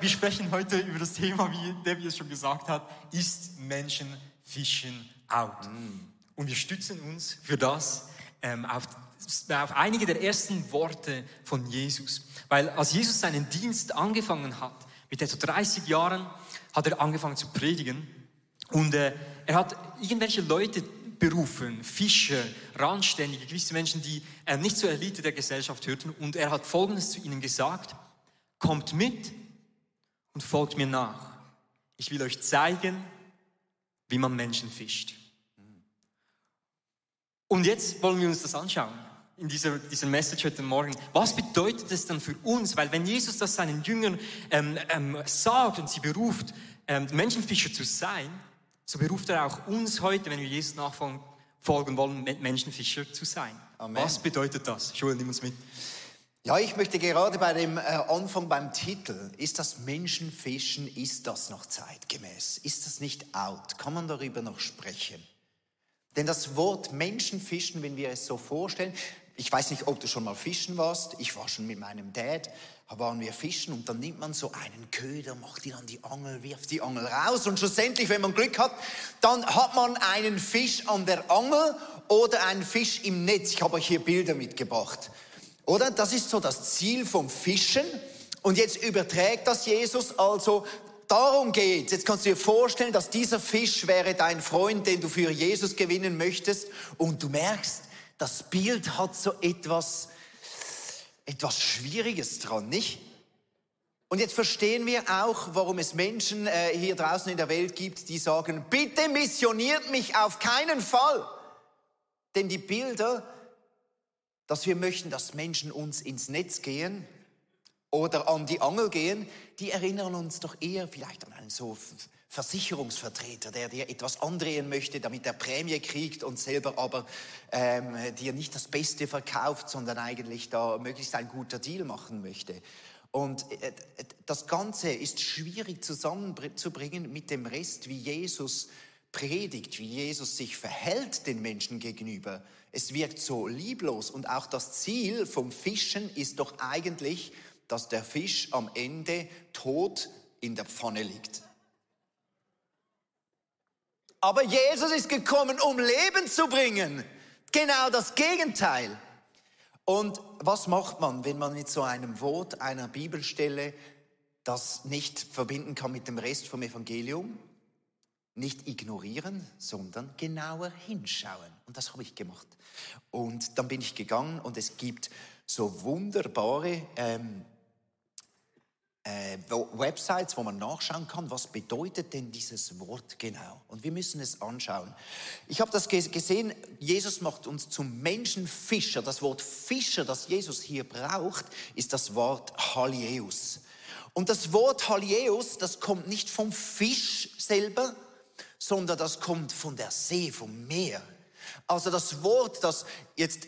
Wir sprechen heute über das Thema, wie Debbie es schon gesagt hat, ist Menschen fischen out. Mm. Und wir stützen uns für das ähm, auf, auf einige der ersten Worte von Jesus. Weil als Jesus seinen Dienst angefangen hat, mit etwa 30 Jahren, hat er angefangen zu predigen. Und äh, er hat irgendwelche Leute berufen, Fischer, Randständige, gewisse Menschen, die äh, nicht zur Elite der Gesellschaft hörten. Und er hat Folgendes zu ihnen gesagt, kommt mit und folgt mir nach. Ich will euch zeigen, wie man Menschen fischt. Und jetzt wollen wir uns das anschauen, in dieser, dieser Message heute Morgen. Was bedeutet es dann für uns? Weil wenn Jesus das seinen Jüngern ähm, ähm, sagt und sie beruft, ähm, Menschenfischer zu sein, so beruft er auch uns heute, wenn wir Jesus nachfolgen wollen, Menschenfischer zu sein. Amen. Was bedeutet das? Joel, nimm uns mit. Ja, ich möchte gerade bei dem äh, Anfang beim Titel, ist das Menschenfischen, ist das noch zeitgemäß? Ist das nicht out? Kann man darüber noch sprechen? Denn das Wort Menschenfischen, wenn wir es so vorstellen, ich weiß nicht, ob du schon mal fischen warst, ich war schon mit meinem Dad, waren wir fischen und dann nimmt man so einen Köder, macht ihn an die Angel, wirft die Angel raus und schlussendlich, wenn man Glück hat, dann hat man einen Fisch an der Angel oder einen Fisch im Netz. Ich habe euch hier Bilder mitgebracht. Oder? Das ist so das Ziel vom Fischen. Und jetzt überträgt das Jesus also darum geht. Jetzt kannst du dir vorstellen, dass dieser Fisch wäre dein Freund, den du für Jesus gewinnen möchtest. Und du merkst, das Bild hat so etwas, etwas Schwieriges dran, nicht? Und jetzt verstehen wir auch, warum es Menschen äh, hier draußen in der Welt gibt, die sagen, bitte missioniert mich auf keinen Fall. Denn die Bilder, dass wir möchten, dass Menschen uns ins Netz gehen oder an die Angel gehen, die erinnern uns doch eher vielleicht an einen so Versicherungsvertreter, der dir etwas andrehen möchte, damit er Prämie kriegt und selber aber ähm, dir nicht das Beste verkauft, sondern eigentlich da möglichst ein guter Deal machen möchte. Und äh, das Ganze ist schwierig zusammenzubringen mit dem Rest, wie Jesus predigt, wie Jesus sich verhält den Menschen gegenüber. Es wirkt so lieblos und auch das Ziel vom Fischen ist doch eigentlich, dass der Fisch am Ende tot in der Pfanne liegt. Aber Jesus ist gekommen, um Leben zu bringen. Genau das Gegenteil. Und was macht man, wenn man mit so einem Wort einer Bibelstelle das nicht verbinden kann mit dem Rest vom Evangelium? Nicht ignorieren, sondern genauer hinschauen. Und das habe ich gemacht. Und dann bin ich gegangen und es gibt so wunderbare ähm, äh, Websites, wo man nachschauen kann, was bedeutet denn dieses Wort genau. Und wir müssen es anschauen. Ich habe das gesehen, Jesus macht uns zum Menschenfischer. Das Wort Fischer, das Jesus hier braucht, ist das Wort Halieus. Und das Wort Halieus, das kommt nicht vom Fisch selber, sondern das kommt von der See, vom Meer. Also das Wort, das jetzt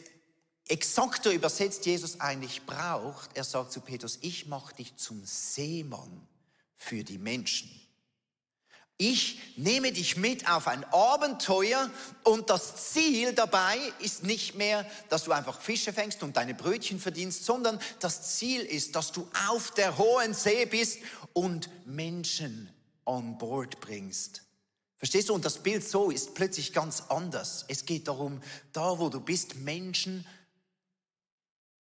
exakter übersetzt Jesus eigentlich braucht, er sagt zu Petrus, ich mache dich zum Seemann für die Menschen. Ich nehme dich mit auf ein Abenteuer und das Ziel dabei ist nicht mehr, dass du einfach Fische fängst und deine Brötchen verdienst, sondern das Ziel ist, dass du auf der hohen See bist und Menschen on board bringst. Verstehst du? Und das Bild so ist plötzlich ganz anders. Es geht darum, da wo du bist, Menschen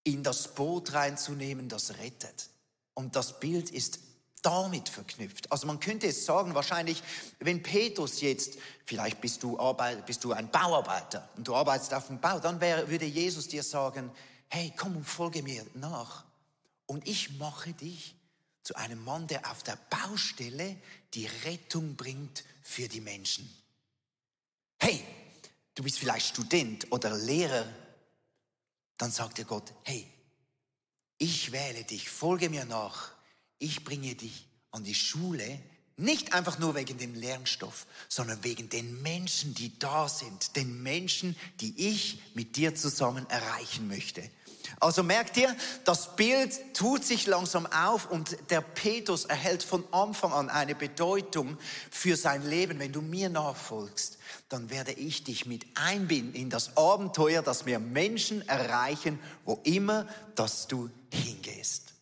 in das Boot reinzunehmen, das rettet. Und das Bild ist damit verknüpft. Also man könnte es sagen, wahrscheinlich, wenn Petrus jetzt, vielleicht bist du, Arbeit, bist du ein Bauarbeiter und du arbeitest auf dem Bau, dann wäre, würde Jesus dir sagen, hey, komm und folge mir nach. Und ich mache dich zu einem Mann, der auf der Baustelle die Rettung bringt für die Menschen. Hey, du bist vielleicht Student oder Lehrer. Dann sagt dir Gott, hey, ich wähle dich, folge mir nach. Ich bringe dich an die Schule, nicht einfach nur wegen dem Lernstoff, sondern wegen den Menschen, die da sind, den Menschen, die ich mit dir zusammen erreichen möchte. Also merkt ihr, das Bild tut sich langsam auf und der Petrus erhält von Anfang an eine Bedeutung für sein Leben. Wenn du mir nachfolgst, dann werde ich dich mit einbinden in das Abenteuer, dass wir Menschen erreichen, wo immer, dass du hingehst.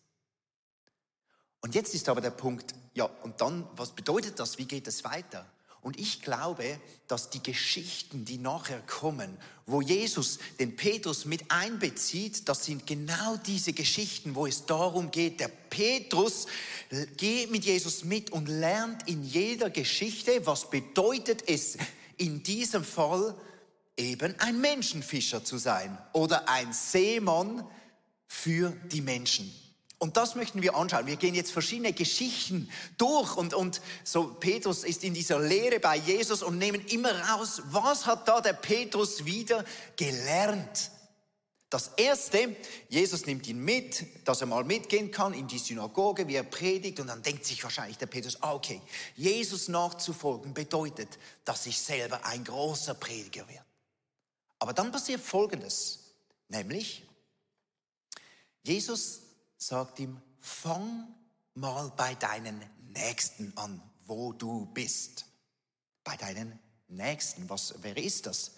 Und jetzt ist aber der Punkt, ja, und dann, was bedeutet das? Wie geht es weiter? Und ich glaube, dass die Geschichten, die nachher kommen, wo Jesus den Petrus mit einbezieht, das sind genau diese Geschichten, wo es darum geht, der Petrus geht mit Jesus mit und lernt in jeder Geschichte, was bedeutet es in diesem Fall eben ein Menschenfischer zu sein oder ein Seemann für die Menschen. Und das möchten wir anschauen. Wir gehen jetzt verschiedene Geschichten durch und, und so Petrus ist in dieser Lehre bei Jesus und nehmen immer raus, was hat da der Petrus wieder gelernt? Das erste, Jesus nimmt ihn mit, dass er mal mitgehen kann in die Synagoge, wie er predigt und dann denkt sich wahrscheinlich der Petrus, ah, okay, Jesus nachzufolgen bedeutet, dass ich selber ein großer Prediger werde. Aber dann passiert Folgendes, nämlich Jesus sagt ihm, fang mal bei deinen Nächsten an, wo du bist. Bei deinen Nächsten. Was, wer ist das?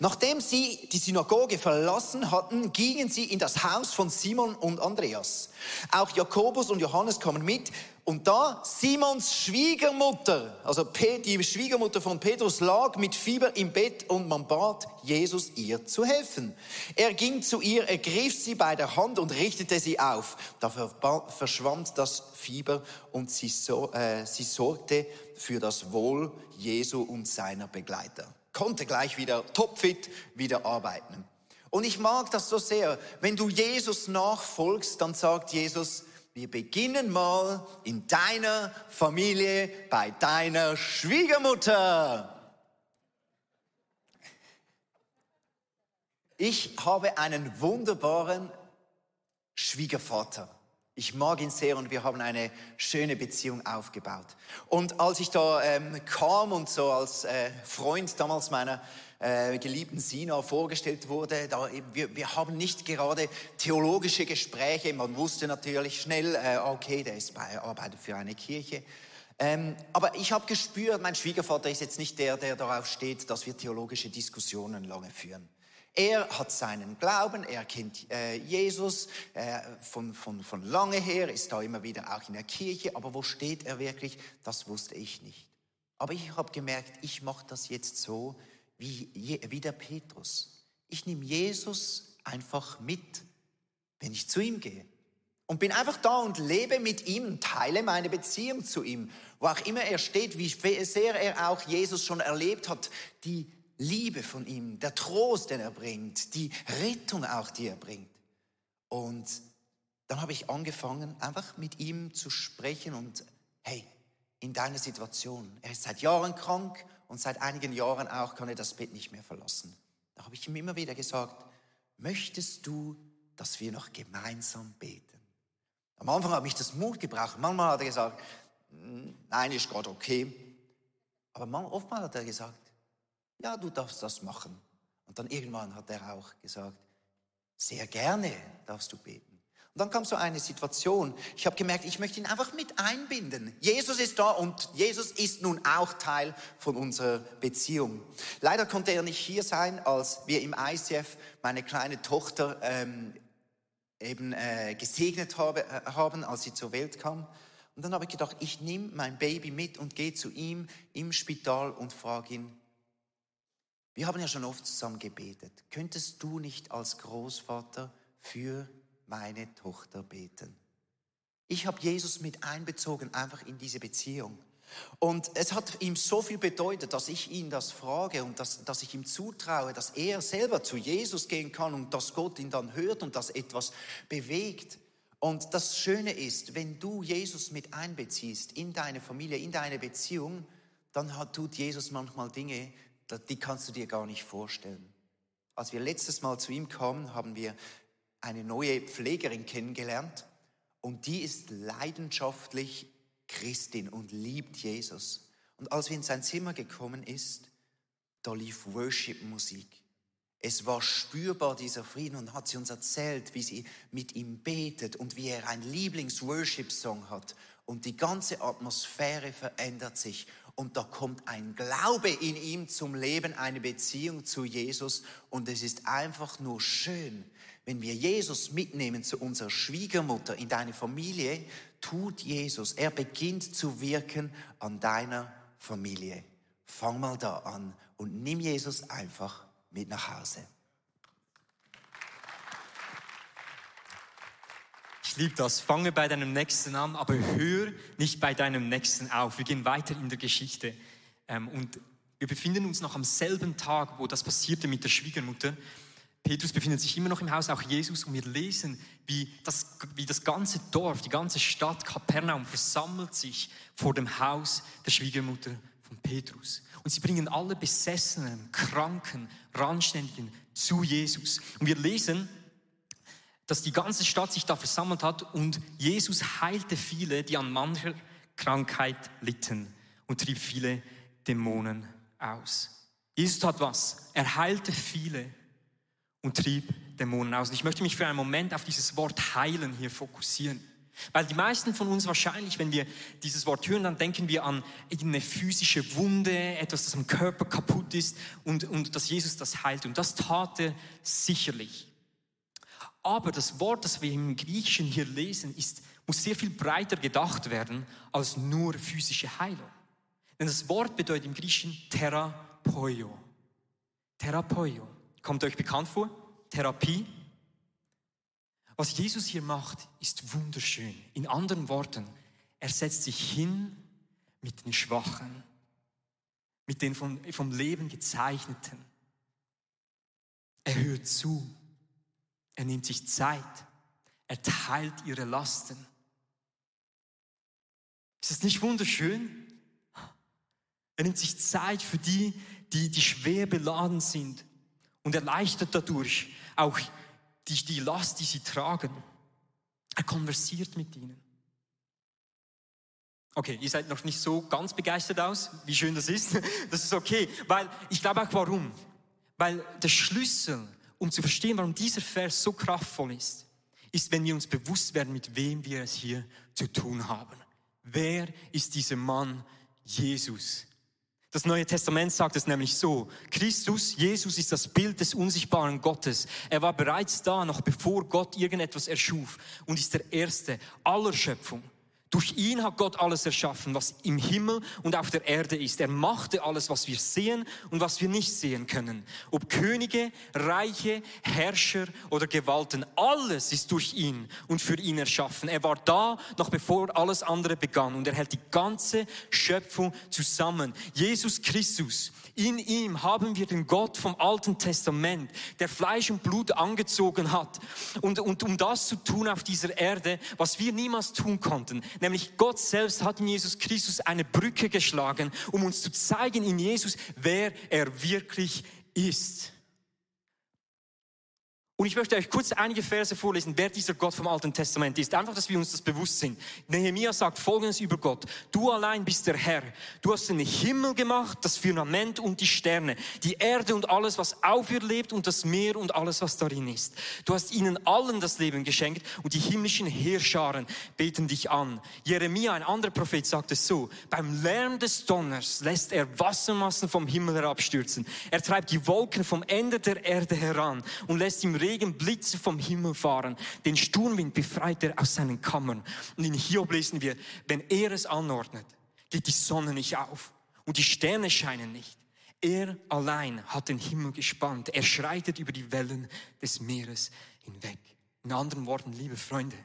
Nachdem sie die Synagoge verlassen hatten, gingen sie in das Haus von Simon und Andreas. Auch Jakobus und Johannes kamen mit. Und da Simons Schwiegermutter, also die Schwiegermutter von Petrus, lag mit Fieber im Bett und man bat Jesus, ihr zu helfen. Er ging zu ihr, ergriff sie bei der Hand und richtete sie auf. Da verschwand das Fieber und sie, so, äh, sie sorgte für das Wohl Jesu und seiner Begleiter. Konnte gleich wieder topfit wieder arbeiten. Und ich mag das so sehr. Wenn du Jesus nachfolgst, dann sagt Jesus, wir beginnen mal in deiner Familie bei deiner Schwiegermutter. Ich habe einen wunderbaren Schwiegervater. Ich mag ihn sehr und wir haben eine schöne Beziehung aufgebaut. Und als ich da ähm, kam und so als äh, Freund damals meiner äh, geliebten Sina vorgestellt wurde, da, wir, wir haben nicht gerade theologische Gespräche. Man wusste natürlich schnell, äh, okay, der ist bei, arbeitet für eine Kirche. Ähm, aber ich habe gespürt, mein Schwiegervater ist jetzt nicht der, der darauf steht, dass wir theologische Diskussionen lange führen. Er hat seinen Glauben, er kennt äh, Jesus äh, von, von, von lange her, ist da immer wieder auch in der Kirche, aber wo steht er wirklich, das wusste ich nicht. Aber ich habe gemerkt, ich mache das jetzt so wie, wie der Petrus. Ich nehme Jesus einfach mit, wenn ich zu ihm gehe. Und bin einfach da und lebe mit ihm teile meine Beziehung zu ihm. Wo auch immer er steht, wie sehr er auch Jesus schon erlebt hat, die Liebe von ihm, der Trost, den er bringt, die Rettung auch, die er bringt. Und dann habe ich angefangen, einfach mit ihm zu sprechen und hey, in deiner Situation, er ist seit Jahren krank und seit einigen Jahren auch kann er das Bett nicht mehr verlassen. Da habe ich ihm immer wieder gesagt, möchtest du, dass wir noch gemeinsam beten? Am Anfang habe ich das Mut gebraucht. Manchmal hat er gesagt, nein, ist gerade okay. Aber oftmals hat er gesagt, ja, du darfst das machen. Und dann irgendwann hat er auch gesagt, sehr gerne darfst du beten. Und dann kam so eine Situation, ich habe gemerkt, ich möchte ihn einfach mit einbinden. Jesus ist da und Jesus ist nun auch Teil von unserer Beziehung. Leider konnte er nicht hier sein, als wir im ICF meine kleine Tochter ähm, eben äh, gesegnet habe, äh, haben, als sie zur Welt kam. Und dann habe ich gedacht, ich nehme mein Baby mit und gehe zu ihm im Spital und frage ihn, wir haben ja schon oft zusammen gebetet. Könntest du nicht als Großvater für meine Tochter beten? Ich habe Jesus mit einbezogen, einfach in diese Beziehung. Und es hat ihm so viel bedeutet, dass ich ihn das frage und dass, dass ich ihm zutraue, dass er selber zu Jesus gehen kann und dass Gott ihn dann hört und dass etwas bewegt. Und das Schöne ist, wenn du Jesus mit einbeziehst in deine Familie, in deine Beziehung, dann hat, tut Jesus manchmal Dinge, die kannst du dir gar nicht vorstellen. Als wir letztes Mal zu ihm kamen, haben wir eine neue Pflegerin kennengelernt und die ist leidenschaftlich Christin und liebt Jesus. Und als wir in sein Zimmer gekommen ist, da lief Worship-Musik. Es war spürbar dieser Frieden und hat sie uns erzählt, wie sie mit ihm betet und wie er ein Lieblings-Worship-Song hat. Und die ganze Atmosphäre verändert sich und da kommt ein Glaube in ihm zum Leben, eine Beziehung zu Jesus und es ist einfach nur schön, wenn wir Jesus mitnehmen zu unserer Schwiegermutter in deine Familie, tut Jesus. Er beginnt zu wirken an deiner Familie. Fang mal da an und nimm Jesus einfach mit nach Hause. Ich liebe das. Fange bei deinem Nächsten an, aber hör nicht bei deinem Nächsten auf. Wir gehen weiter in der Geschichte. Ähm, und wir befinden uns noch am selben Tag, wo das passierte mit der Schwiegermutter. Petrus befindet sich immer noch im Haus, auch Jesus, und wir lesen, wie das, wie das ganze Dorf, die ganze Stadt Kapernaum versammelt sich vor dem Haus der Schwiegermutter von Petrus. Und sie bringen alle Besessenen, Kranken, Randständigen zu Jesus. Und wir lesen, dass die ganze Stadt sich da versammelt hat und Jesus heilte viele, die an mancher Krankheit litten und trieb viele Dämonen aus. Jesus tat was? Er heilte viele und trieb Dämonen aus. Und ich möchte mich für einen Moment auf dieses Wort heilen hier fokussieren. Weil die meisten von uns wahrscheinlich, wenn wir dieses Wort hören, dann denken wir an eine physische Wunde, etwas, das am Körper kaputt ist und, und dass Jesus das heilt. Und das tat er sicherlich. Aber das Wort, das wir im Griechischen hier lesen, ist, muss sehr viel breiter gedacht werden als nur physische Heilung. Denn das Wort bedeutet im Griechischen Therapoio. Therapoio. Kommt euch bekannt vor? Therapie. Was Jesus hier macht, ist wunderschön. In anderen Worten, er setzt sich hin mit den Schwachen, mit den vom, vom Leben gezeichneten. Er hört zu. Er nimmt sich Zeit. Er teilt ihre Lasten. Ist das nicht wunderschön? Er nimmt sich Zeit für die, die, die schwer beladen sind und erleichtert dadurch auch die, die Last, die sie tragen. Er konversiert mit ihnen. Okay, ihr seid noch nicht so ganz begeistert aus, wie schön das ist. Das ist okay, weil ich glaube auch warum. Weil der Schlüssel um zu verstehen, warum dieser Vers so kraftvoll ist, ist, wenn wir uns bewusst werden, mit wem wir es hier zu tun haben. Wer ist dieser Mann Jesus? Das Neue Testament sagt es nämlich so. Christus, Jesus ist das Bild des unsichtbaren Gottes. Er war bereits da, noch bevor Gott irgendetwas erschuf und ist der Erste aller Schöpfung. Durch ihn hat Gott alles erschaffen, was im Himmel und auf der Erde ist. Er machte alles, was wir sehen und was wir nicht sehen können. Ob Könige, Reiche, Herrscher oder Gewalten, alles ist durch ihn und für ihn erschaffen. Er war da, noch bevor alles andere begann und er hält die ganze Schöpfung zusammen. Jesus Christus in ihm haben wir den Gott vom Alten Testament, der Fleisch und Blut angezogen hat. Und, und um das zu tun auf dieser Erde, was wir niemals tun konnten, nämlich Gott selbst hat in Jesus Christus eine Brücke geschlagen, um uns zu zeigen in Jesus, wer er wirklich ist. Und ich möchte euch kurz einige Verse vorlesen, wer dieser Gott vom Alten Testament ist. Einfach, dass wir uns das bewusst sind. Nehemiah sagt Folgendes über Gott. Du allein bist der Herr. Du hast den Himmel gemacht, das Firmament und die Sterne, die Erde und alles, was auf ihr lebt und das Meer und alles, was darin ist. Du hast ihnen allen das Leben geschenkt und die himmlischen Heerscharen beten dich an. Jeremia, ein anderer Prophet, sagt es so. Beim Lärm des Donners lässt er Wassermassen vom Himmel herabstürzen. Er treibt die Wolken vom Ende der Erde heran und lässt im Regen Regen Blitze vom Himmel fahren. Den Sturmwind befreit er aus seinen Kammern. Und in Hiob lesen wir, wenn er es anordnet, geht die Sonne nicht auf und die Sterne scheinen nicht. Er allein hat den Himmel gespannt. Er schreitet über die Wellen des Meeres hinweg. In anderen Worten, liebe Freunde,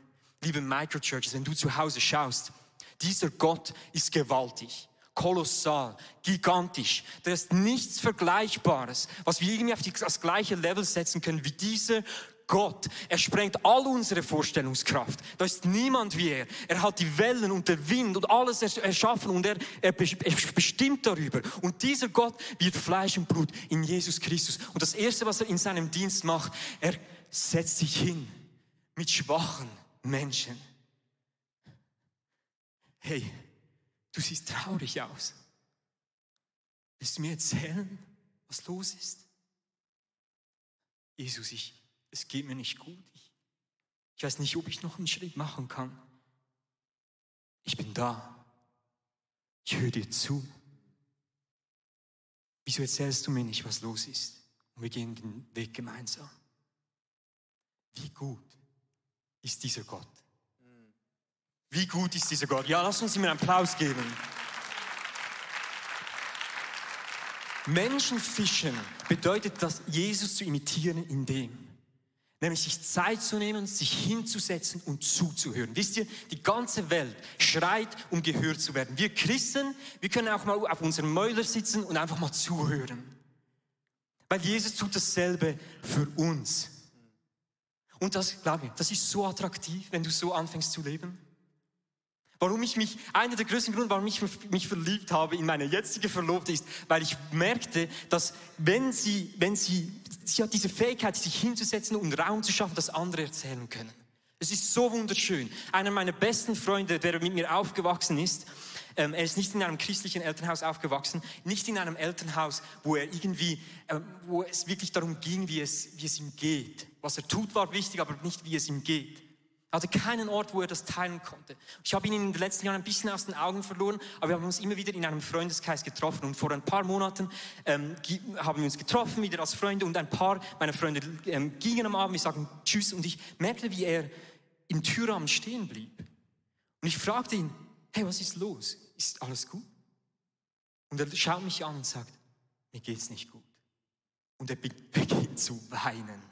liebe Microchurches, wenn du zu Hause schaust, dieser Gott ist gewaltig kolossal, gigantisch. Da ist nichts Vergleichbares, was wir irgendwie auf das gleiche Level setzen können wie dieser Gott. Er sprengt all unsere Vorstellungskraft. Da ist niemand wie er. Er hat die Wellen und den Wind und alles erschaffen und er, er bestimmt darüber. Und dieser Gott wird Fleisch und Blut in Jesus Christus. Und das Erste, was er in seinem Dienst macht, er setzt sich hin mit schwachen Menschen. Hey, Du siehst traurig aus. Willst du mir erzählen, was los ist? Jesus, ich, es geht mir nicht gut. Ich, ich weiß nicht, ob ich noch einen Schritt machen kann. Ich bin da. Ich höre dir zu. Wieso erzählst du mir nicht, was los ist? Und wir gehen den Weg gemeinsam. Wie gut ist dieser Gott? Wie gut ist dieser Gott? Ja, lass uns ihm einen Applaus geben. Menschenfischen bedeutet das, Jesus zu imitieren in dem, nämlich sich Zeit zu nehmen, sich hinzusetzen und zuzuhören. Wisst ihr, die ganze Welt schreit, um gehört zu werden. Wir Christen, wir können auch mal auf unseren Mäuler sitzen und einfach mal zuhören. Weil Jesus tut dasselbe für uns. Und das, glaube ich, das ist so attraktiv, wenn du so anfängst zu leben. Warum ich mich, einer der größten Gründe, warum ich mich verliebt habe in meine jetzige Verlobte ist, weil ich merkte, dass wenn sie, wenn sie, sie hat diese Fähigkeit, sich hinzusetzen und Raum zu schaffen, dass andere erzählen können. Es ist so wunderschön. Einer meiner besten Freunde, der mit mir aufgewachsen ist, ähm, er ist nicht in einem christlichen Elternhaus aufgewachsen, nicht in einem Elternhaus, wo er irgendwie, äh, wo es wirklich darum ging, wie es, wie es ihm geht. Was er tut, war wichtig, aber nicht, wie es ihm geht. Er hatte keinen Ort, wo er das teilen konnte. Ich habe ihn in den letzten Jahren ein bisschen aus den Augen verloren, aber wir haben uns immer wieder in einem Freundeskreis getroffen. Und vor ein paar Monaten ähm, haben wir uns getroffen, wieder als Freunde. Und ein paar meiner Freunde ähm, gingen am Abend, wir sagten Tschüss. Und ich merkte, wie er im Türrahmen stehen blieb. Und ich fragte ihn, hey, was ist los? Ist alles gut? Und er schaut mich an und sagt, mir geht's nicht gut. Und er beginnt zu weinen.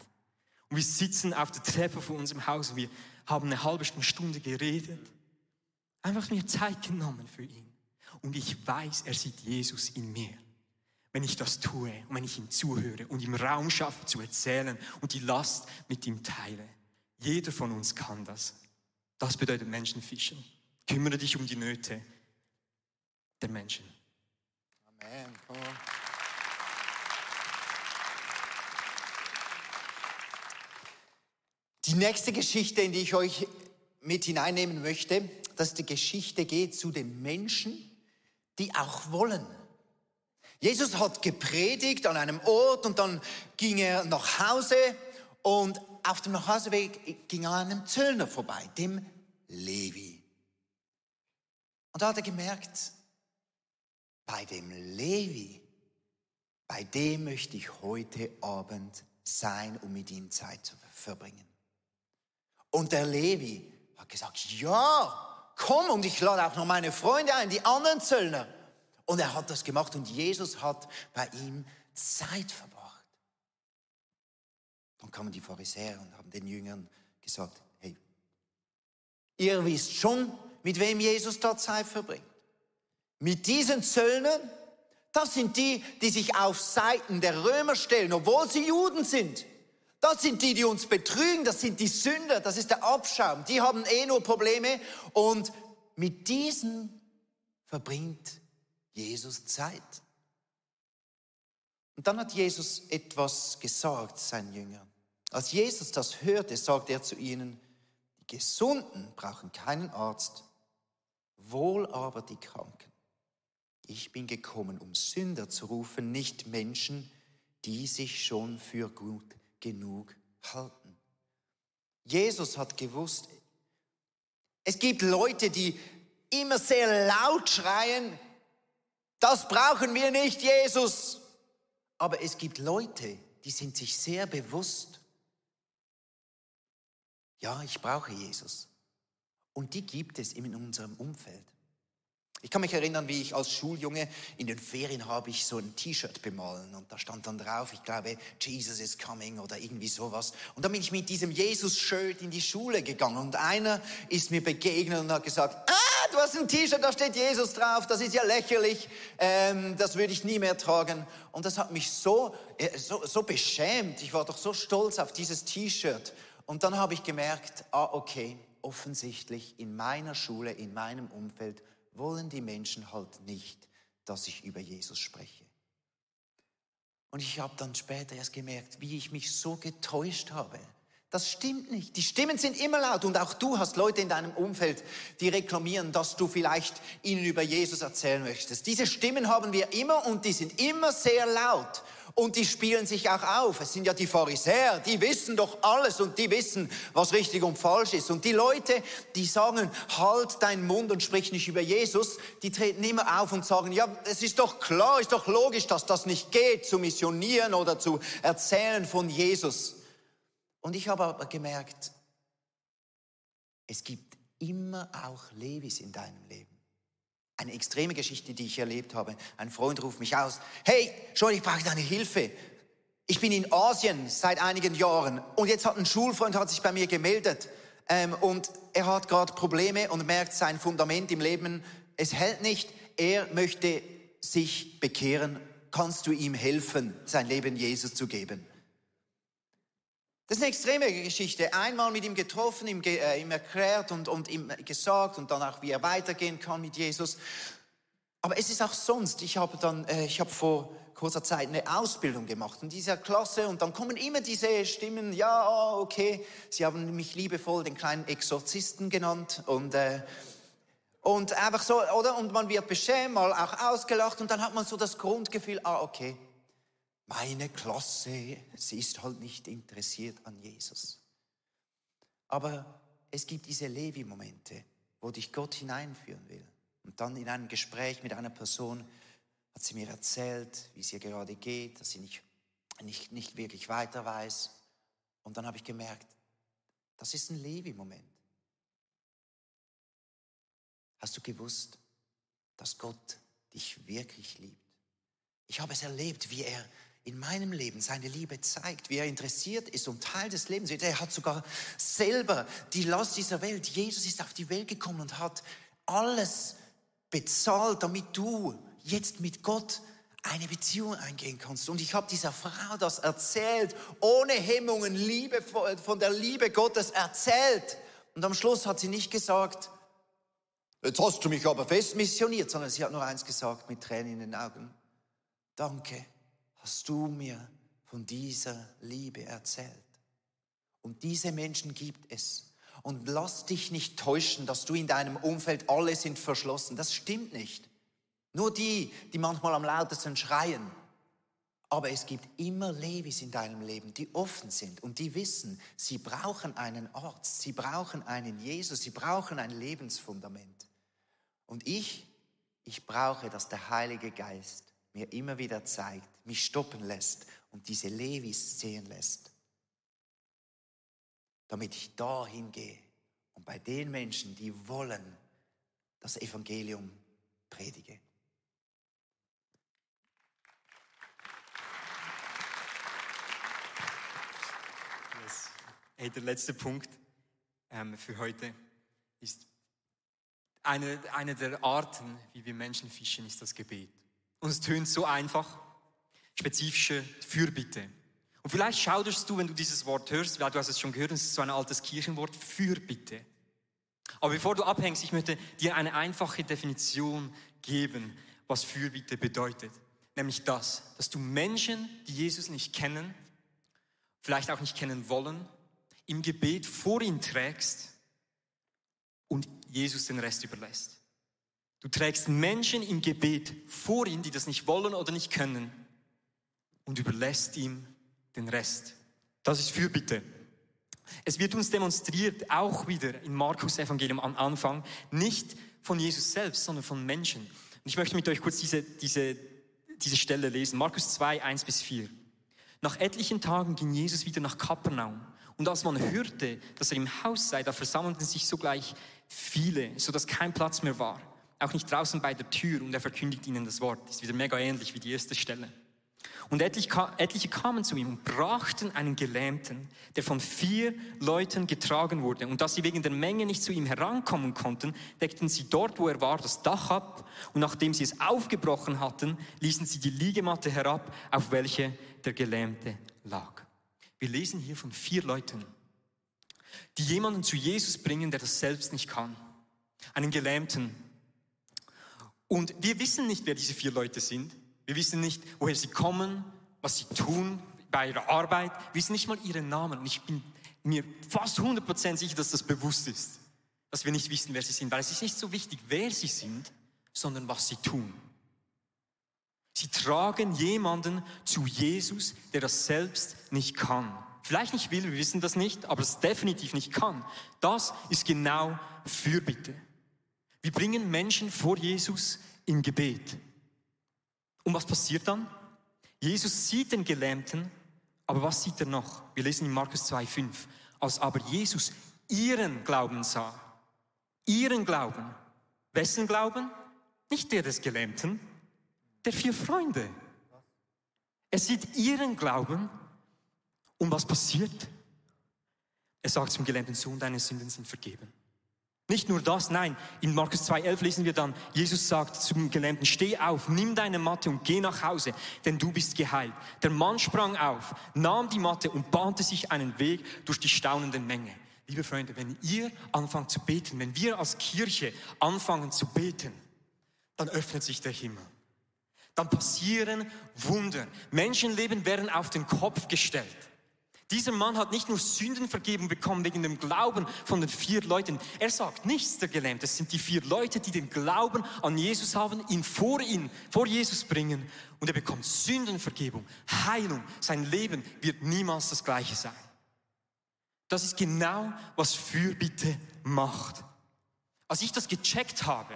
Und wir sitzen auf der Treppe vor unserem Haus und wir haben eine halbe Stunde geredet. Einfach mir Zeit genommen für ihn. Und ich weiß, er sieht Jesus in mir. Wenn ich das tue und wenn ich ihm zuhöre und ihm Raum schaffe zu erzählen und die Last mit ihm teile. Jeder von uns kann das. Das bedeutet Menschenfischen. Kümmere dich um die Nöte der Menschen. Amen. Die nächste Geschichte, in die ich euch mit hineinnehmen möchte, dass die Geschichte geht zu den Menschen, die auch wollen. Jesus hat gepredigt an einem Ort und dann ging er nach Hause und auf dem Nachhauseweg ging er an einem Zöllner vorbei, dem Levi. Und da hat er gemerkt, bei dem Levi, bei dem möchte ich heute Abend sein, um mit ihm Zeit zu verbringen. Und der Levi hat gesagt, ja, komm und ich lade auch noch meine Freunde ein, die anderen Zöllner. Und er hat das gemacht und Jesus hat bei ihm Zeit verbracht. Dann kamen die Pharisäer und haben den Jüngern gesagt, hey, ihr wisst schon, mit wem Jesus da Zeit verbringt. Mit diesen Zöllnern, das sind die, die sich auf Seiten der Römer stellen, obwohl sie Juden sind. Das sind die, die uns betrügen, das sind die Sünder, das ist der Abschaum. Die haben eh nur Probleme und mit diesen verbringt Jesus Zeit. Und dann hat Jesus etwas gesagt seinen Jüngern. Als Jesus das hörte, sagte er zu ihnen, die Gesunden brauchen keinen Arzt, wohl aber die Kranken. Ich bin gekommen, um Sünder zu rufen, nicht Menschen, die sich schon für gut genug halten. Jesus hat gewusst, es gibt Leute, die immer sehr laut schreien, das brauchen wir nicht, Jesus. Aber es gibt Leute, die sind sich sehr bewusst, ja, ich brauche Jesus. Und die gibt es in unserem Umfeld. Ich kann mich erinnern, wie ich als Schuljunge in den Ferien habe ich so ein T-Shirt bemalen und da stand dann drauf, ich glaube, Jesus is coming oder irgendwie sowas. Und dann bin ich mit diesem Jesus-Shirt in die Schule gegangen und einer ist mir begegnet und hat gesagt, ah, du hast ein T-Shirt, da steht Jesus drauf, das ist ja lächerlich, ähm, das würde ich nie mehr tragen. Und das hat mich so, äh, so, so beschämt, ich war doch so stolz auf dieses T-Shirt. Und dann habe ich gemerkt, ah, okay, offensichtlich in meiner Schule, in meinem Umfeld, wollen die Menschen halt nicht, dass ich über Jesus spreche. Und ich habe dann später erst gemerkt, wie ich mich so getäuscht habe. Das stimmt nicht. Die Stimmen sind immer laut und auch du hast Leute in deinem Umfeld, die reklamieren, dass du vielleicht ihnen über Jesus erzählen möchtest. Diese Stimmen haben wir immer und die sind immer sehr laut. Und die spielen sich auch auf. Es sind ja die Pharisäer, die wissen doch alles und die wissen, was richtig und falsch ist. Und die Leute, die sagen, halt deinen Mund und sprich nicht über Jesus, die treten immer auf und sagen, ja, es ist doch klar, ist doch logisch, dass das nicht geht, zu missionieren oder zu erzählen von Jesus. Und ich habe aber gemerkt, es gibt immer auch Levis in deinem Leben. Eine extreme Geschichte, die ich erlebt habe. Ein Freund ruft mich aus. Hey, schon, ich brauche deine Hilfe. Ich bin in Asien seit einigen Jahren und jetzt hat ein Schulfreund hat sich bei mir gemeldet ähm, und er hat gerade Probleme und merkt sein Fundament im Leben, es hält nicht. Er möchte sich bekehren. Kannst du ihm helfen, sein Leben Jesus zu geben? Das ist eine extreme Geschichte. Einmal mit ihm getroffen, ihm, äh, ihm erklärt und, und ihm gesagt und dann auch, wie er weitergehen kann mit Jesus. Aber es ist auch sonst. Ich habe dann, äh, ich habe vor kurzer Zeit eine Ausbildung gemacht in dieser Klasse und dann kommen immer diese Stimmen, ja, oh, okay, sie haben mich liebevoll den kleinen Exorzisten genannt und äh, und einfach so, oder? Und man wird beschämt, mal auch ausgelacht und dann hat man so das Grundgefühl, ah, okay, meine Klasse, sie ist halt nicht interessiert an Jesus. Aber es gibt diese Levi-Momente, wo dich Gott hineinführen will. Und dann in einem Gespräch mit einer Person hat sie mir erzählt, wie es ihr gerade geht, dass sie nicht, nicht, nicht wirklich weiter weiß. Und dann habe ich gemerkt, das ist ein Levi-Moment. Hast du gewusst, dass Gott dich wirklich liebt? Ich habe es erlebt, wie er in meinem Leben seine Liebe zeigt, wie er interessiert ist und Teil des Lebens wird. Er hat sogar selber die Last dieser Welt. Jesus ist auf die Welt gekommen und hat alles bezahlt, damit du jetzt mit Gott eine Beziehung eingehen kannst. Und ich habe dieser Frau das erzählt, ohne Hemmungen, Liebe von der Liebe Gottes erzählt. Und am Schluss hat sie nicht gesagt, jetzt hast du mich aber fest missioniert, sondern sie hat nur eins gesagt mit Tränen in den Augen. Danke hast du mir von dieser Liebe erzählt. Und diese Menschen gibt es. Und lass dich nicht täuschen, dass du in deinem Umfeld alle sind verschlossen. Das stimmt nicht. Nur die, die manchmal am lautesten schreien. Aber es gibt immer Levis in deinem Leben, die offen sind und die wissen, sie brauchen einen Arzt, sie brauchen einen Jesus, sie brauchen ein Lebensfundament. Und ich, ich brauche, dass der Heilige Geist mir immer wieder zeigt, mich stoppen lässt und diese Levis sehen lässt. Damit ich dahin gehe und bei den Menschen, die wollen, das Evangelium predige. Yes. Hey, der letzte Punkt ähm, für heute ist eine, eine der Arten, wie wir Menschen fischen, ist das Gebet. Und es tönt so einfach. Spezifische Fürbitte. Und vielleicht schauderst du, wenn du dieses Wort hörst, weil du hast es schon gehört, es ist so ein altes Kirchenwort, Fürbitte. Aber bevor du abhängst, ich möchte dir eine einfache Definition geben, was Fürbitte bedeutet. Nämlich das, dass du Menschen, die Jesus nicht kennen, vielleicht auch nicht kennen wollen, im Gebet vor ihn trägst und Jesus den Rest überlässt. Du trägst Menschen im Gebet vor ihn, die das nicht wollen oder nicht können und überlässt ihm den Rest. Das ist Fürbitte. Es wird uns demonstriert, auch wieder im Markus Evangelium am Anfang, nicht von Jesus selbst, sondern von Menschen. Und ich möchte mit euch kurz diese, diese, diese Stelle lesen. Markus 2, 1 bis 4. Nach etlichen Tagen ging Jesus wieder nach Kapernaum. Und als man hörte, dass er im Haus sei, da versammelten sich sogleich viele, so dass kein Platz mehr war auch nicht draußen bei der Tür und er verkündigt ihnen das Wort. Ist wieder mega ähnlich wie die erste Stelle. Und etliche kamen zu ihm und brachten einen Gelähmten, der von vier Leuten getragen wurde. Und da sie wegen der Menge nicht zu ihm herankommen konnten, deckten sie dort, wo er war, das Dach ab. Und nachdem sie es aufgebrochen hatten, ließen sie die Liegematte herab, auf welche der Gelähmte lag. Wir lesen hier von vier Leuten, die jemanden zu Jesus bringen, der das selbst nicht kann. Einen Gelähmten, und wir wissen nicht, wer diese vier Leute sind. Wir wissen nicht, woher sie kommen, was sie tun bei ihrer Arbeit. Wir wissen nicht mal ihren Namen. Und ich bin mir fast 100% sicher, dass das bewusst ist. Dass wir nicht wissen, wer sie sind. Weil es ist nicht so wichtig, wer sie sind, sondern was sie tun. Sie tragen jemanden zu Jesus, der das selbst nicht kann. Vielleicht nicht will, wir wissen das nicht, aber es definitiv nicht kann. Das ist genau Fürbitte. Wir bringen Menschen vor Jesus im Gebet. Und was passiert dann? Jesus sieht den Gelähmten, aber was sieht er noch? Wir lesen in Markus 2,5. Als aber Jesus ihren Glauben sah, ihren Glauben. Wessen Glauben? Nicht der des Gelähmten, der vier Freunde. Er sieht ihren Glauben und was passiert? Er sagt zum gelähmten Sohn, deine Sünden sind vergeben. Nicht nur das, nein, in Markus 2,11 lesen wir dann, Jesus sagt zum Gelähmten, steh auf, nimm deine Matte und geh nach Hause, denn du bist geheilt. Der Mann sprang auf, nahm die Matte und bahnte sich einen Weg durch die staunende Menge. Liebe Freunde, wenn ihr anfangt zu beten, wenn wir als Kirche anfangen zu beten, dann öffnet sich der Himmel. Dann passieren Wunder. Menschenleben werden auf den Kopf gestellt. Dieser Mann hat nicht nur Sünden vergeben bekommen wegen dem Glauben von den vier Leuten. Er sagt nichts der Gelähmte. Es sind die vier Leute, die den Glauben an Jesus haben, ihn vor ihn, vor Jesus bringen. Und er bekommt Sündenvergebung, Heilung. Sein Leben wird niemals das gleiche sein. Das ist genau, was Fürbitte macht. Als ich das gecheckt habe,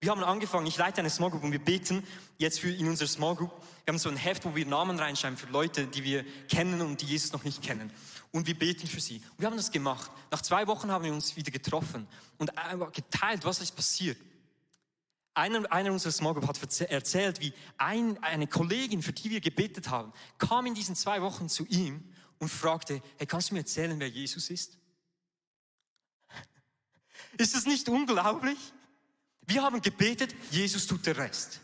wir haben angefangen, ich leite eine Small Group und wir beten jetzt für in unserer Small Group. Wir haben so ein Heft, wo wir Namen reinschreiben für Leute, die wir kennen und die Jesus noch nicht kennen. Und wir beten für sie. Und wir haben das gemacht. Nach zwei Wochen haben wir uns wieder getroffen und geteilt, was ist passiert. Einer, einer unserer Small Group hat erzählt, wie ein, eine Kollegin, für die wir gebetet haben, kam in diesen zwei Wochen zu ihm und fragte, hey, kannst du mir erzählen, wer Jesus ist? Ist das nicht unglaublich? Wir haben gebetet, Jesus tut den Rest.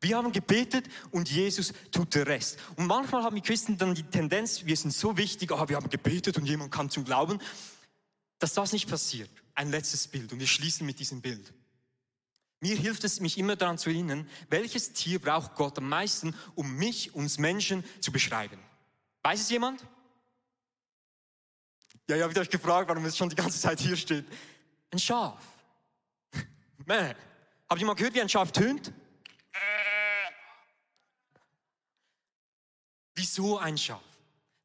Wir haben gebetet und Jesus tut den Rest. Und manchmal haben die Christen dann die Tendenz, wir sind so wichtig, ah, wir haben gebetet und jemand kann zum Glauben, dass das nicht passiert. Ein letztes Bild und wir schließen mit diesem Bild. Mir hilft es, mich immer daran zu erinnern, welches Tier braucht Gott am meisten, um mich, uns Menschen zu beschreiben. Weiß es jemand? Ja, ich habe euch gefragt, warum es schon die ganze Zeit hier steht. Ein Schaf. Mäh. Habt ihr mal gehört, wie ein Schaf tönt? Wieso ein Schaf?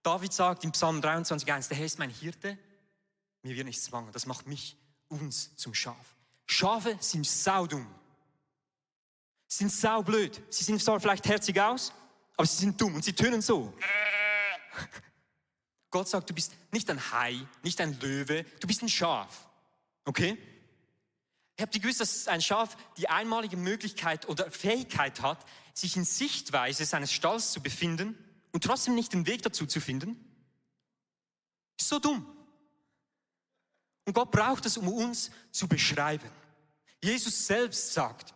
David sagt im Psalm 23,1, der Herr ist mein Hirte, mir wird nichts mangeln. Das macht mich, uns zum Schaf. Schafe sind saudumm. Sind saublöd. Sie sehen zwar vielleicht herzig aus, aber sie sind dumm und sie tönen so. Gott sagt, du bist nicht ein Hai, nicht ein Löwe, du bist ein Schaf. Okay? Habt ihr gewusst, dass ein Schaf die einmalige Möglichkeit oder Fähigkeit hat, sich in Sichtweise seines Stalls zu befinden und trotzdem nicht den Weg dazu zu finden? Ist so dumm. Und Gott braucht es, um uns zu beschreiben. Jesus selbst sagt,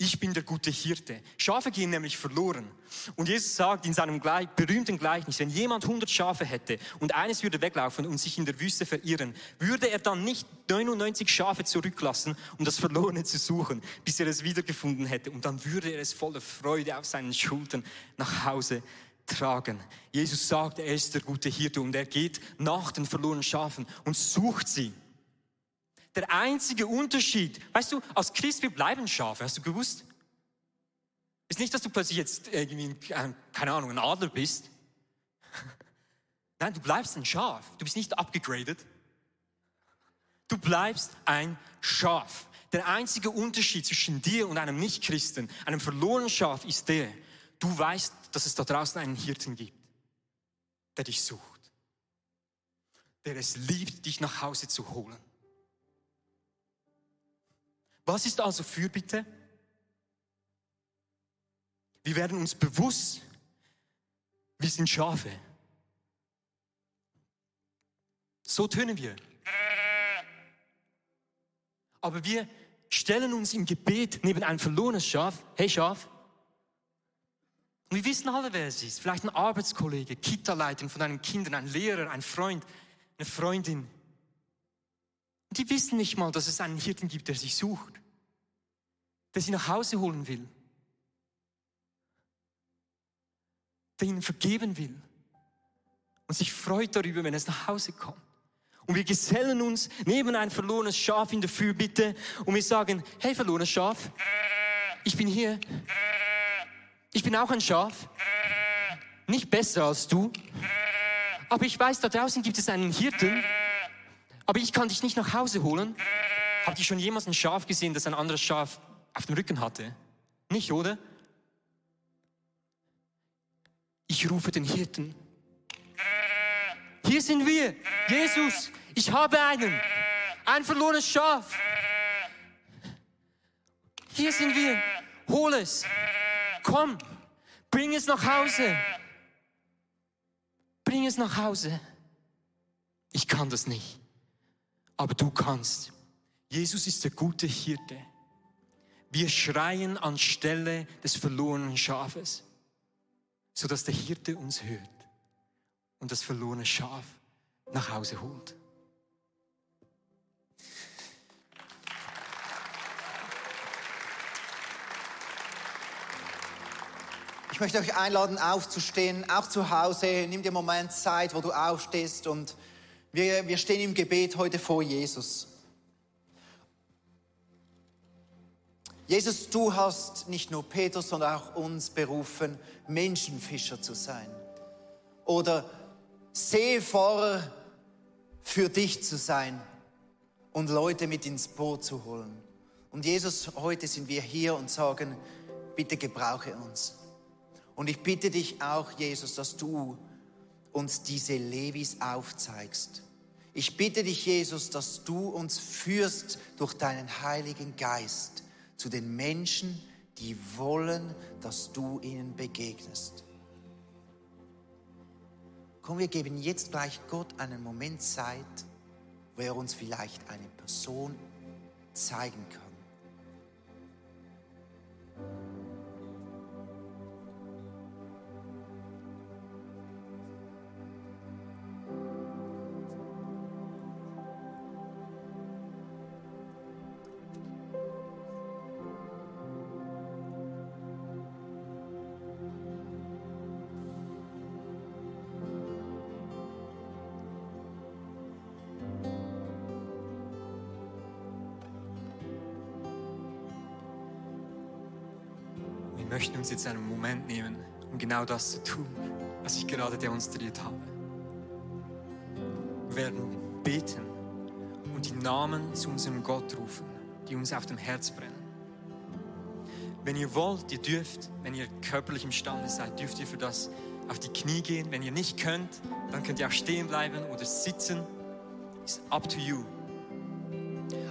ich bin der gute Hirte. Schafe gehen nämlich verloren. Und Jesus sagt in seinem berühmten Gleichnis, wenn jemand 100 Schafe hätte und eines würde weglaufen und sich in der Wüste verirren, würde er dann nicht 99 Schafe zurücklassen, um das Verlorene zu suchen, bis er es wiedergefunden hätte. Und dann würde er es voller Freude auf seinen Schultern nach Hause tragen. Jesus sagt, er ist der gute Hirte und er geht nach den verlorenen Schafen und sucht sie. Der einzige Unterschied, weißt du, als Christ, wir bleiben Schafe, hast du gewusst? Ist nicht, dass du plötzlich jetzt irgendwie, keine Ahnung, ein Adler bist. Nein, du bleibst ein Schaf. Du bist nicht abgegradet. Du bleibst ein Schaf. Der einzige Unterschied zwischen dir und einem Nichtchristen, einem verlorenen Schaf, ist der, du weißt, dass es da draußen einen Hirten gibt, der dich sucht, der es liebt, dich nach Hause zu holen. Was ist also Fürbitte? Wir werden uns bewusst, wir sind Schafe. So tönen wir. Aber wir stellen uns im Gebet neben ein verlorenes Schaf. Hey Schaf. Und wir wissen alle, wer es ist. Vielleicht ein Arbeitskollege, Kita-Leitung von deinen Kindern, ein Lehrer, ein Freund, eine Freundin. Die wissen nicht mal, dass es einen Hirten gibt, der sie sucht, der sie nach Hause holen will, der ihnen vergeben will und sich freut darüber, wenn es nach Hause kommt. Und wir gesellen uns neben ein verlorenes Schaf in der Fürbitte und wir sagen, hey verlorenes Schaf, ich bin hier. Ich bin auch ein Schaf. Nicht besser als du. Aber ich weiß, da draußen gibt es einen Hirten aber ich kann dich nicht nach Hause holen. Habt ihr schon jemals ein Schaf gesehen, das ein anderes Schaf auf dem Rücken hatte? Nicht, oder? Ich rufe den Hirten. Hier sind wir. Jesus, ich habe einen. Ein verlorenes Schaf. Hier sind wir. Hol es. Komm. Bring es nach Hause. Bring es nach Hause. Ich kann das nicht. Aber du kannst. Jesus ist der gute Hirte. Wir schreien anstelle des verlorenen Schafes, sodass der Hirte uns hört und das verlorene Schaf nach Hause holt. Ich möchte euch einladen, aufzustehen, auch zu Hause. Nimm dir einen Moment Zeit, wo du aufstehst und wir, wir stehen im Gebet heute vor Jesus. Jesus, du hast nicht nur Petrus, sondern auch uns berufen, Menschenfischer zu sein. Oder Seefahrer für dich zu sein und Leute mit ins Boot zu holen. Und Jesus, heute sind wir hier und sagen, bitte gebrauche uns. Und ich bitte dich auch, Jesus, dass du uns diese Levis aufzeigst. Ich bitte dich, Jesus, dass du uns führst durch deinen Heiligen Geist zu den Menschen, die wollen, dass du ihnen begegnest. Komm, wir geben jetzt gleich Gott einen Moment Zeit, wo er uns vielleicht eine Person zeigen kann. Uns jetzt einen Moment nehmen, um genau das zu tun, was ich gerade demonstriert habe. Wir werden beten und die Namen zu unserem Gott rufen, die uns auf dem Herz brennen. Wenn ihr wollt, ihr dürft, wenn ihr körperlich imstande seid, dürft ihr für das auf die Knie gehen. Wenn ihr nicht könnt, dann könnt ihr auch stehen bleiben oder sitzen. Ist up to you.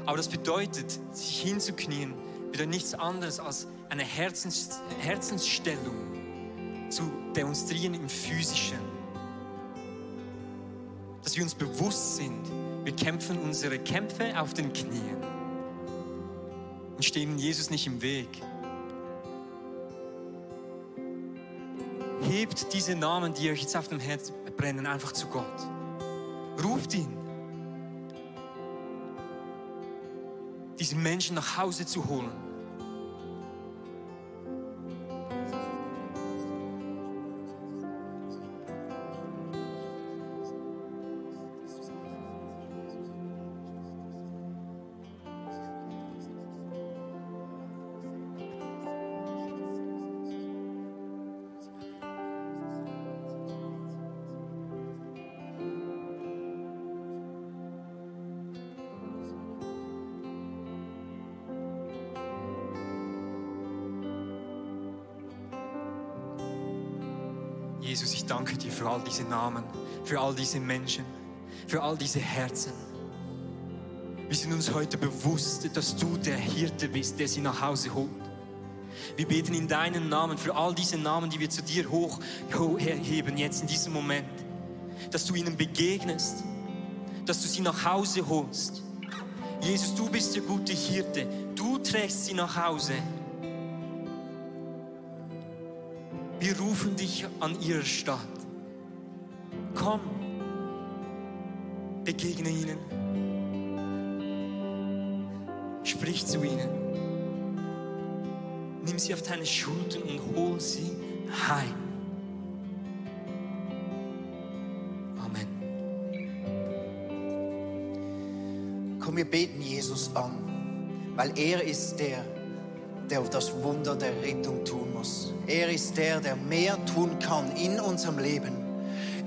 Aber das bedeutet, sich hinzuknien, bedeutet nichts anderes als eine Herzens Herzensstellung zu demonstrieren im Physischen. Dass wir uns bewusst sind, wir kämpfen unsere Kämpfe auf den Knien und stehen Jesus nicht im Weg. Hebt diese Namen, die euch jetzt auf dem Herz brennen, einfach zu Gott. Ruft ihn. Diese Menschen nach Hause zu holen. Jesus, ich danke dir für all diese Namen, für all diese Menschen, für all diese Herzen. Wir sind uns heute bewusst, dass du der Hirte bist, der sie nach Hause holt. Wir beten in deinen Namen für all diese Namen, die wir zu dir hochheben jetzt in diesem Moment, dass du ihnen begegnest, dass du sie nach Hause holst. Jesus, du bist der gute Hirte, du trägst sie nach Hause. Wir rufen dich an ihrer Stadt. Komm, begegne ihnen. Sprich zu ihnen. Nimm sie auf deine Schultern und hol sie heim. Amen. Komm, wir beten Jesus an, weil er ist der, der das Wunder der Rettung tun muss. Er ist der, der mehr tun kann in unserem Leben.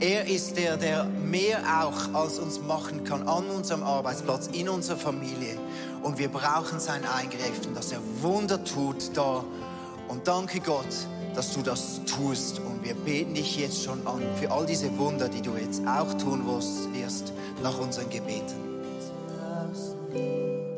Er ist der, der mehr auch als uns machen kann an unserem Arbeitsplatz, in unserer Familie. Und wir brauchen sein Eingreifen, dass er Wunder tut da. Und danke Gott, dass du das tust. Und wir beten dich jetzt schon an für all diese Wunder, die du jetzt auch tun wirst, wirst nach unseren Gebeten.